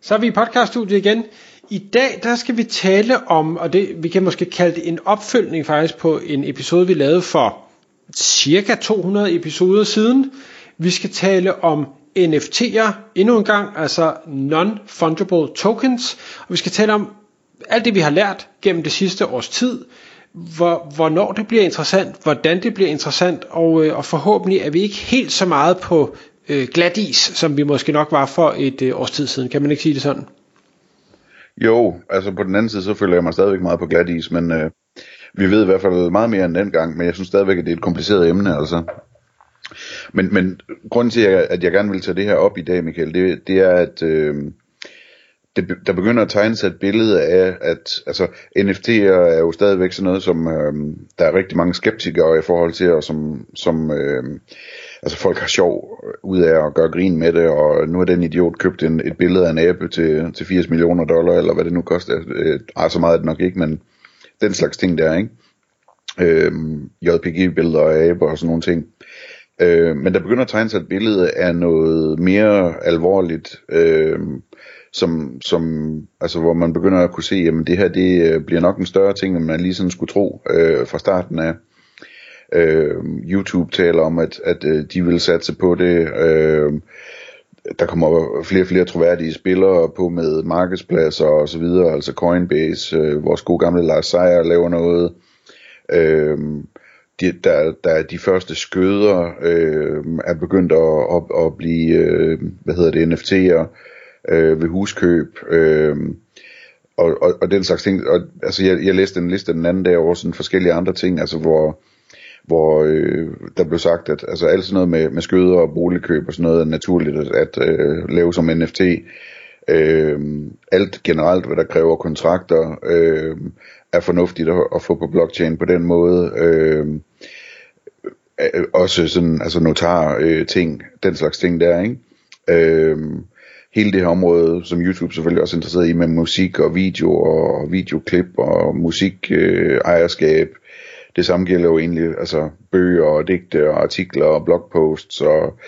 Så er vi i podcaststudiet igen. I dag der skal vi tale om, og det vi kan måske kalde det en opfølgning faktisk på en episode, vi lavede for cirka 200 episoder siden. Vi skal tale om NFT'er endnu en gang, altså Non-Fungible Tokens, og vi skal tale om alt det, vi har lært gennem det sidste års tid, hvor, hvornår det bliver interessant, hvordan det bliver interessant, og, øh, og forhåbentlig er vi ikke helt så meget på øh, glat is, som vi måske nok var for et øh, års tid siden. Kan man ikke sige det sådan? Jo, altså på den anden side, så føler jeg mig stadigvæk meget på glat is, men øh, vi ved i hvert fald meget mere end den gang, men jeg synes stadigvæk, at det er et kompliceret emne, altså. Men, men grunden til, at jeg gerne vil tage det her op i dag, Michael, det, det er, at øh, det, der begynder at tegne sig et billede af, at altså, NFT'er er jo stadigvæk sådan noget, som øh, der er rigtig mange skeptikere i forhold til, og som, som øh, altså folk har sjov øh, ud af at gøre grin med det, og nu har den idiot købt en, et billede af en abe til, til 80 millioner dollar, eller hvad det nu koster. Øh, ej, så meget er det nok ikke, men den slags ting der, ikke? Øh, JPG-billeder af aber og sådan nogle ting. Øh, men der begynder at tegne sig et billede af noget mere alvorligt, øh, som, som, altså hvor man begynder at kunne se, jamen det her det øh, bliver nok en større ting, end man lige sådan skulle tro øh, fra starten af. Øh, YouTube taler om, at, at øh, de vil satse på det. Øh, der kommer flere og flere troværdige spillere på med markedspladser og så videre, altså Coinbase, øh, vores gode gamle Lars Seier laver noget. Øh, de, der, der de første skøder øh, er begyndt at, at, at blive, øh, hvad hedder det, NFT'er øh, ved huskøb. Øh, og, og, og den slags ting. Og, altså, jeg, jeg læste en liste den anden dag over sådan forskellige andre ting, altså hvor hvor øh, der blev sagt, at altså, alt sådan noget med, med skøder og boligkøb og sådan noget er naturligt at, at øh, lave som NFT. Øh, alt generelt, hvad der kræver kontrakter, øh, er fornuftigt at, at få på blockchain på den måde. Øh, øh også sådan, altså notar øh, ting, den slags ting der, ikke? Øh, hele det her område, som YouTube selvfølgelig også er interesseret i, med musik og video og videoklip og musik øh, ejerskab, det samme gælder jo egentlig altså bøger og digte og artikler og blogposts og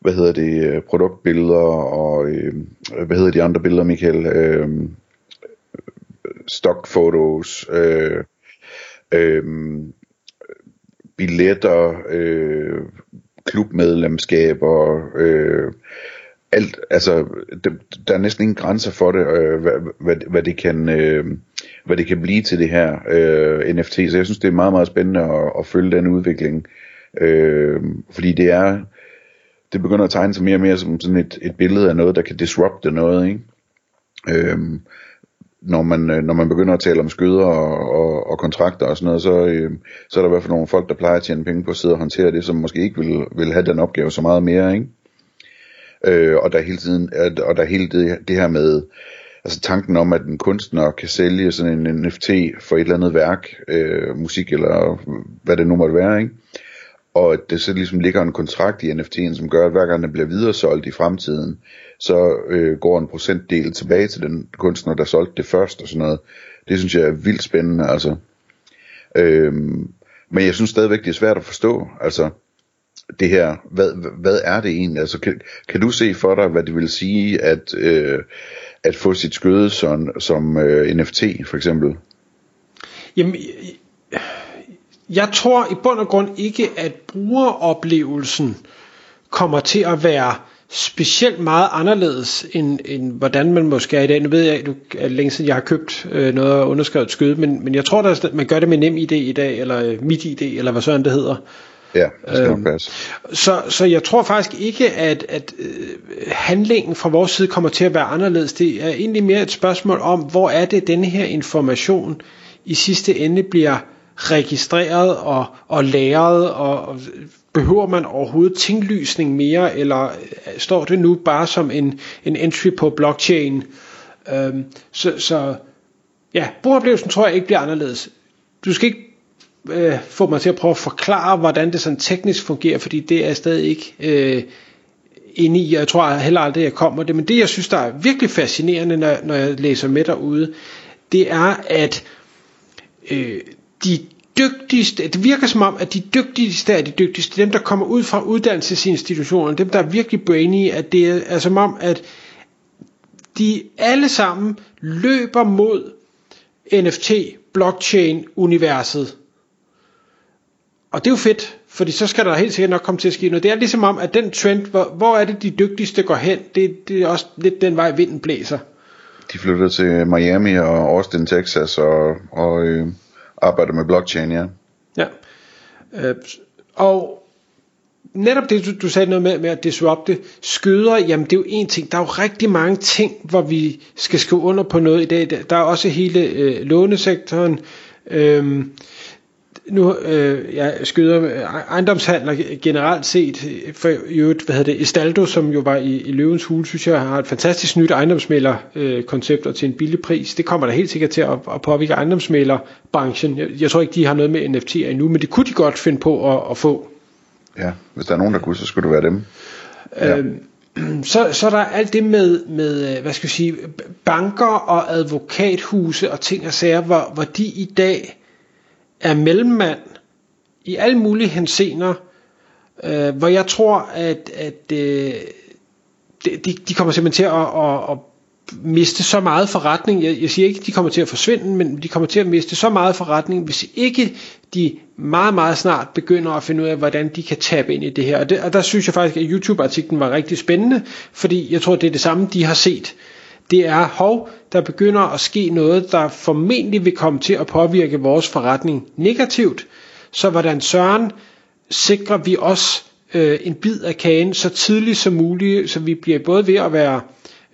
hvad hedder det, øh, produktbilleder og øh, hvad hedder de andre billeder, Michael? Øh, stockfotos, øh, øh, billetter, øh, klubmedlemskaber, øh, alt, altså, det, der er næsten ingen grænser for det, øh, hvad, hvad, hvad, det kan, øh, hvad det kan blive til det her øh, NFT, så jeg synes, det er meget, meget spændende at, at følge den udvikling, øh, fordi det er, det begynder at tegne sig mere og mere som sådan et, et billede af noget, der kan disrupte noget, ikke? Øh, når man, øh, når man begynder at tale om skyder og, og, og kontrakter og sådan noget, så, øh, så er der i hvert fald nogle folk, der plejer at tjene penge på at sidde og håndtere det, som måske ikke vil, vil have den opgave så meget mere, ikke? Øh, og der hele tiden, og der hele det, det her med, altså tanken om, at en kunstner kan sælge sådan en NFT for et eller andet værk, øh, musik eller hvad det nu måtte være, ikke? Og at det så ligesom ligger en kontrakt i NFT'en, som gør, at hver gang den bliver videresolgt i fremtiden, så øh, går en procentdel tilbage til den kunstner, der solgte det først og sådan noget. Det synes jeg er vildt spændende, altså. Øhm, men jeg synes stadigvæk, det er svært at forstå, altså det her, hvad, hvad er det egentlig? Altså, kan, kan du se for dig, hvad det vil sige at, øh, at få sit skøde som, som øh, NFT for eksempel? Jamen, jeg tror i bund og grund ikke, at brugeroplevelsen kommer til at være specielt meget anderledes, end, end hvordan man måske er i dag. Nu ved jeg, at du er længe siden jeg har købt øh, noget og underskrevet skøde, men, men jeg tror, at man gør det med nem idé i dag, eller øh, mit ID, eller hvad sådan det hedder. Ja, det skal øhm, passe. Så, så jeg tror faktisk ikke, at, at øh, handlingen fra vores side kommer til at være anderledes. Det er egentlig mere et spørgsmål om, hvor er det, denne her information i sidste ende bliver registreret og, og lagret, og, og behøver man overhovedet tinglysning mere, eller øh, står det nu bare som en, en entry på blockchain? Øhm, så, så ja, brugeroplevelsen tror jeg ikke bliver anderledes. Du skal ikke øh, få mig til at prøve at forklare, hvordan det sådan teknisk fungerer, fordi det er jeg stadig ikke øh, inde i, og jeg tror heller aldrig, jeg kommer det. Men det, jeg synes, der er virkelig fascinerende, når, når jeg læser med derude, det er, at øh, de dygtigste, det virker som om, at de dygtigste er de dygtigste, dem der kommer ud fra uddannelsesinstitutionerne, dem der er virkelig brainy, at det er, er som om, at de alle sammen løber mod NFT, blockchain, universet. Og det er jo fedt, fordi så skal der helt sikkert nok komme til at ske noget. Det er ligesom om, at den trend, hvor, hvor er det de dygtigste går hen, det, det er også lidt den vej vinden blæser. De flytter til Miami og Austin, Texas og, og øh, arbejder med blockchain, ja. Ja. Øh, og netop det, du, du sagde noget med, med at disrupte skøder, jamen det er jo en ting. Der er jo rigtig mange ting, hvor vi skal skrive under på noget i dag. Der er også hele øh, lånesektoren. Øh, nu øh, ja, skyder ejendomshandler generelt set, for jo, hvad hedder det, Estaldo, som jo var i, i Løvens Hule, synes jeg har et fantastisk nyt ejendomsmæler-koncept øh, og til en billig pris. Det kommer der helt sikkert til at, at påvirke ejendomsmælerbranchen. Jeg, jeg tror ikke, de har noget med NFT'er endnu, men det kunne de godt finde på at, at få. Ja, hvis der er nogen, der kunne, så skulle det være dem. Ja. Øhm, så, så er der alt det med, med, øh, hvad skal jeg sige, banker og advokathuse og ting og sager, hvor, hvor de i dag er mellemmand i alle mulige hensener, øh, hvor jeg tror, at, at øh, de, de kommer simpelthen til at, at, at miste så meget forretning. Jeg, jeg siger ikke, at de kommer til at forsvinde, men de kommer til at miste så meget forretning, hvis ikke de meget, meget snart begynder at finde ud af, hvordan de kan tabe ind i det her. Og, det, og der synes jeg faktisk, at YouTube-artiklen var rigtig spændende, fordi jeg tror, det er det samme, de har set. Det er, hov, der begynder at ske noget, der formentlig vil komme til at påvirke vores forretning negativt. Så hvordan søren sikrer vi os øh, en bid af kagen så tidligt som muligt, så vi bliver både ved at være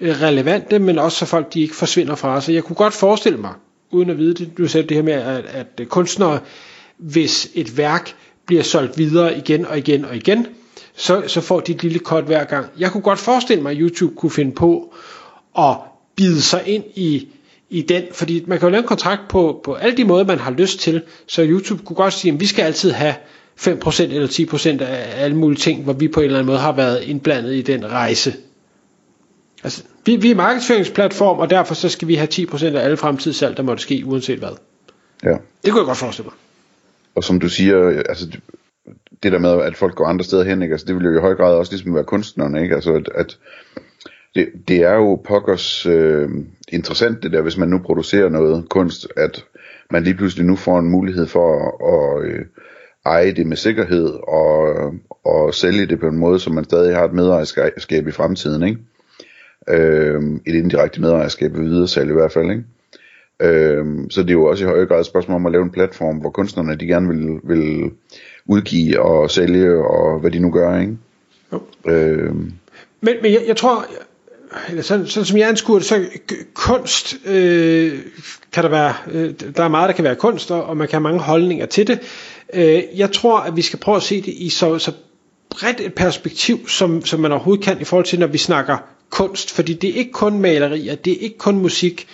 øh, relevante, men også så folk de ikke forsvinder fra os. Så jeg kunne godt forestille mig, uden at vide det, du sagde det her med, at, at øh, kunstnere, hvis et værk bliver solgt videre igen og igen og igen, så, så får de et lille kort hver gang. Jeg kunne godt forestille mig, at YouTube kunne finde på at bide sig ind i, i den, fordi man kan jo lave en kontrakt på, på alle de måder, man har lyst til, så YouTube kunne godt sige, at vi skal altid have 5% eller 10% af alle mulige ting, hvor vi på en eller anden måde har været indblandet i den rejse. Altså, vi, vi er markedsføringsplatform, og derfor så skal vi have 10% af alle fremtidssalg, der måtte ske, uanset hvad. Ja. Det kunne jeg godt forestille mig. Og som du siger, altså det der med, at folk går andre steder hen, ikke? Altså, det vil jo i høj grad også ligesom være kunstnerne, ikke? Altså, at, at det, det er jo pokkers øh, interessant det der, hvis man nu producerer noget kunst, at man lige pludselig nu får en mulighed for at, at øh, eje det med sikkerhed og, og sælge det på en måde, som man stadig har et medejerskab i fremtiden, ikke? Øh, et indirekte medejerskab ved videresalg i hvert fald, ikke? Øh, så det er jo også i høj grad et spørgsmål om at lave en platform, hvor kunstnerne de gerne vil, vil udgive og sælge og hvad de nu gør, ikke? Jo. Øh, men, men jeg, jeg tror, eller sådan, sådan som jeg anskuer det, så kunst øh, kan der være, øh, der er meget, der kan være kunst, og, og man kan have mange holdninger til det. Øh, jeg tror, at vi skal prøve at se det i så, så bredt et perspektiv, som, som man overhovedet kan i forhold til, når vi snakker kunst, fordi det er ikke kun malerier, det er ikke kun musik.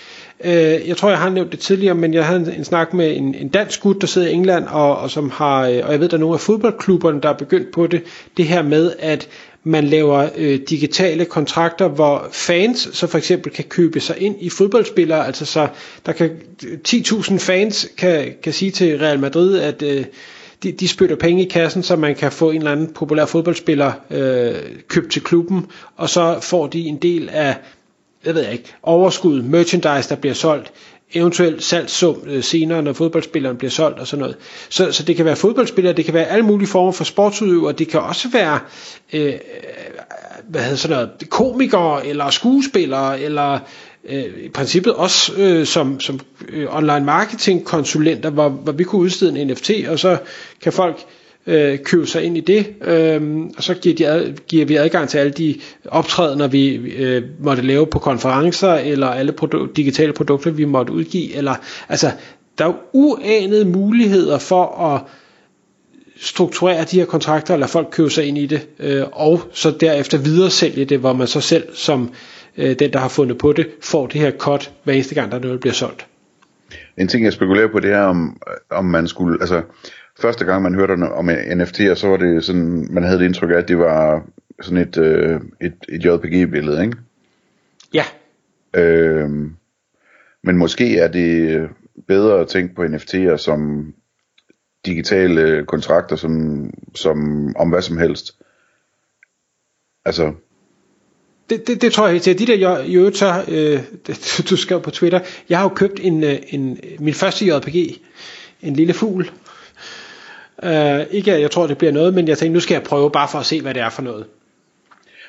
Øh, jeg tror, jeg har nævnt det tidligere, men jeg havde en, en snak med en, en dansk gut, der sidder i England, og, og som har, øh, og jeg ved, der er nogle af fodboldklubberne, der er begyndt på det, det her med, at man laver øh, digitale kontrakter, hvor fans så for eksempel kan købe sig ind i fodboldspillere, altså så der kan 10.000 fans kan, kan sige til Real Madrid, at øh, de, de spytter penge i kassen, så man kan få en eller anden populær fodboldspiller øh, købt til klubben, og så får de en del af, jeg ved ikke, overskud, merchandise, der bliver solgt, eventuelt salgssum øh, senere, når fodboldspilleren bliver solgt og sådan noget. Så, så det kan være fodboldspillere, det kan være alle mulige former for sportsudøvere, det kan også være øh, hvad hedder sådan noget, komikere eller skuespillere eller øh, i princippet også øh, som, som øh, online marketing konsulenter, hvor, hvor vi kunne udstede en NFT, og så kan folk øh, købe sig ind i det, øh, og så giver, de ad, giver vi adgang til alle de optrædener, vi øh, måtte lave på konferencer, eller alle produ- digitale produkter, vi måtte udgive, eller altså, der er jo uanede muligheder for at strukturere de her kontrakter, eller folk købe sig ind i det, øh, og så derefter videre sælge det, hvor man så selv som øh, den, der har fundet på det, får det her cut hver eneste gang, der noget bliver solgt. en ting, jeg spekulerer på, det er, om, om man skulle, altså, første gang man hørte om NFT'er, så var det sådan, man havde det indtryk af, at det var sådan et, øh, et, et JPG-billede, ikke? Ja. Øh, men måske er det bedre at tænke på NFT'er som digitale kontrakter, som, som om hvad som helst. Altså, det, det, det tror jeg helt til. De der i øvrigt så, øh, du skrev på Twitter, jeg har jo købt en, øh, en, min første JPG, en lille fugl. Uh, ikke at jeg tror, det bliver noget, men jeg tænkte, nu skal jeg prøve bare for at se, hvad det er for noget.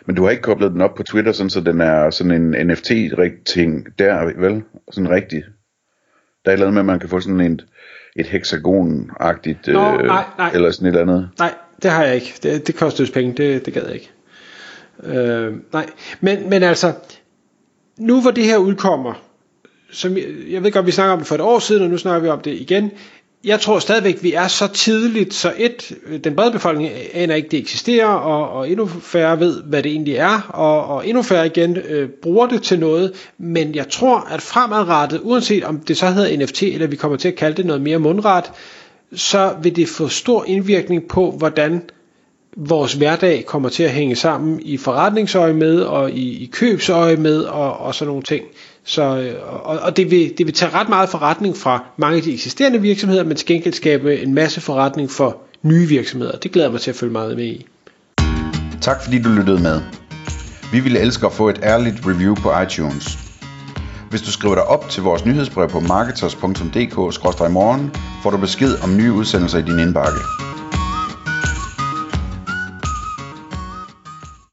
Men du har ikke koblet den op på Twitter, sådan, så den er sådan en NFT-ting der, vel? Sådan rigtig. Der er et eller andet med, at man kan få sådan en, et hexagon-agtigt, Nå, øh, nej, nej. eller sådan et eller andet. Nej, det har jeg ikke. Det, det koster penge, det, det gad jeg ikke. Øh, nej, men, men altså, nu hvor det her udkommer, som jeg, jeg ved godt, vi snakker om det for et år siden, og nu snakker vi om det igen, jeg tror stadigvæk, vi er så tidligt, så et, den brede befolkning aner ikke, det eksisterer, og, og endnu færre ved, hvad det egentlig er, og, og endnu færre igen øh, bruger det til noget, men jeg tror, at fremadrettet, uanset om det så hedder NFT, eller vi kommer til at kalde det noget mere mundret, så vil det få stor indvirkning på, hvordan vores hverdag kommer til at hænge sammen i forretningsøje med, og i, i købsøje med, og, og sådan nogle ting. Så, øh, og, og det, vil, det vil tage ret meget forretning fra mange af de eksisterende virksomheder, men til gengæld skabe en masse forretning for nye virksomheder. Det glæder jeg mig til at følge meget med i. Tak fordi du lyttede med. Vi ville elske at få et ærligt review på iTunes. Hvis du skriver dig op til vores nyhedsbrev på marketers.dk-morgen, får du besked om nye udsendelser i din indbakke.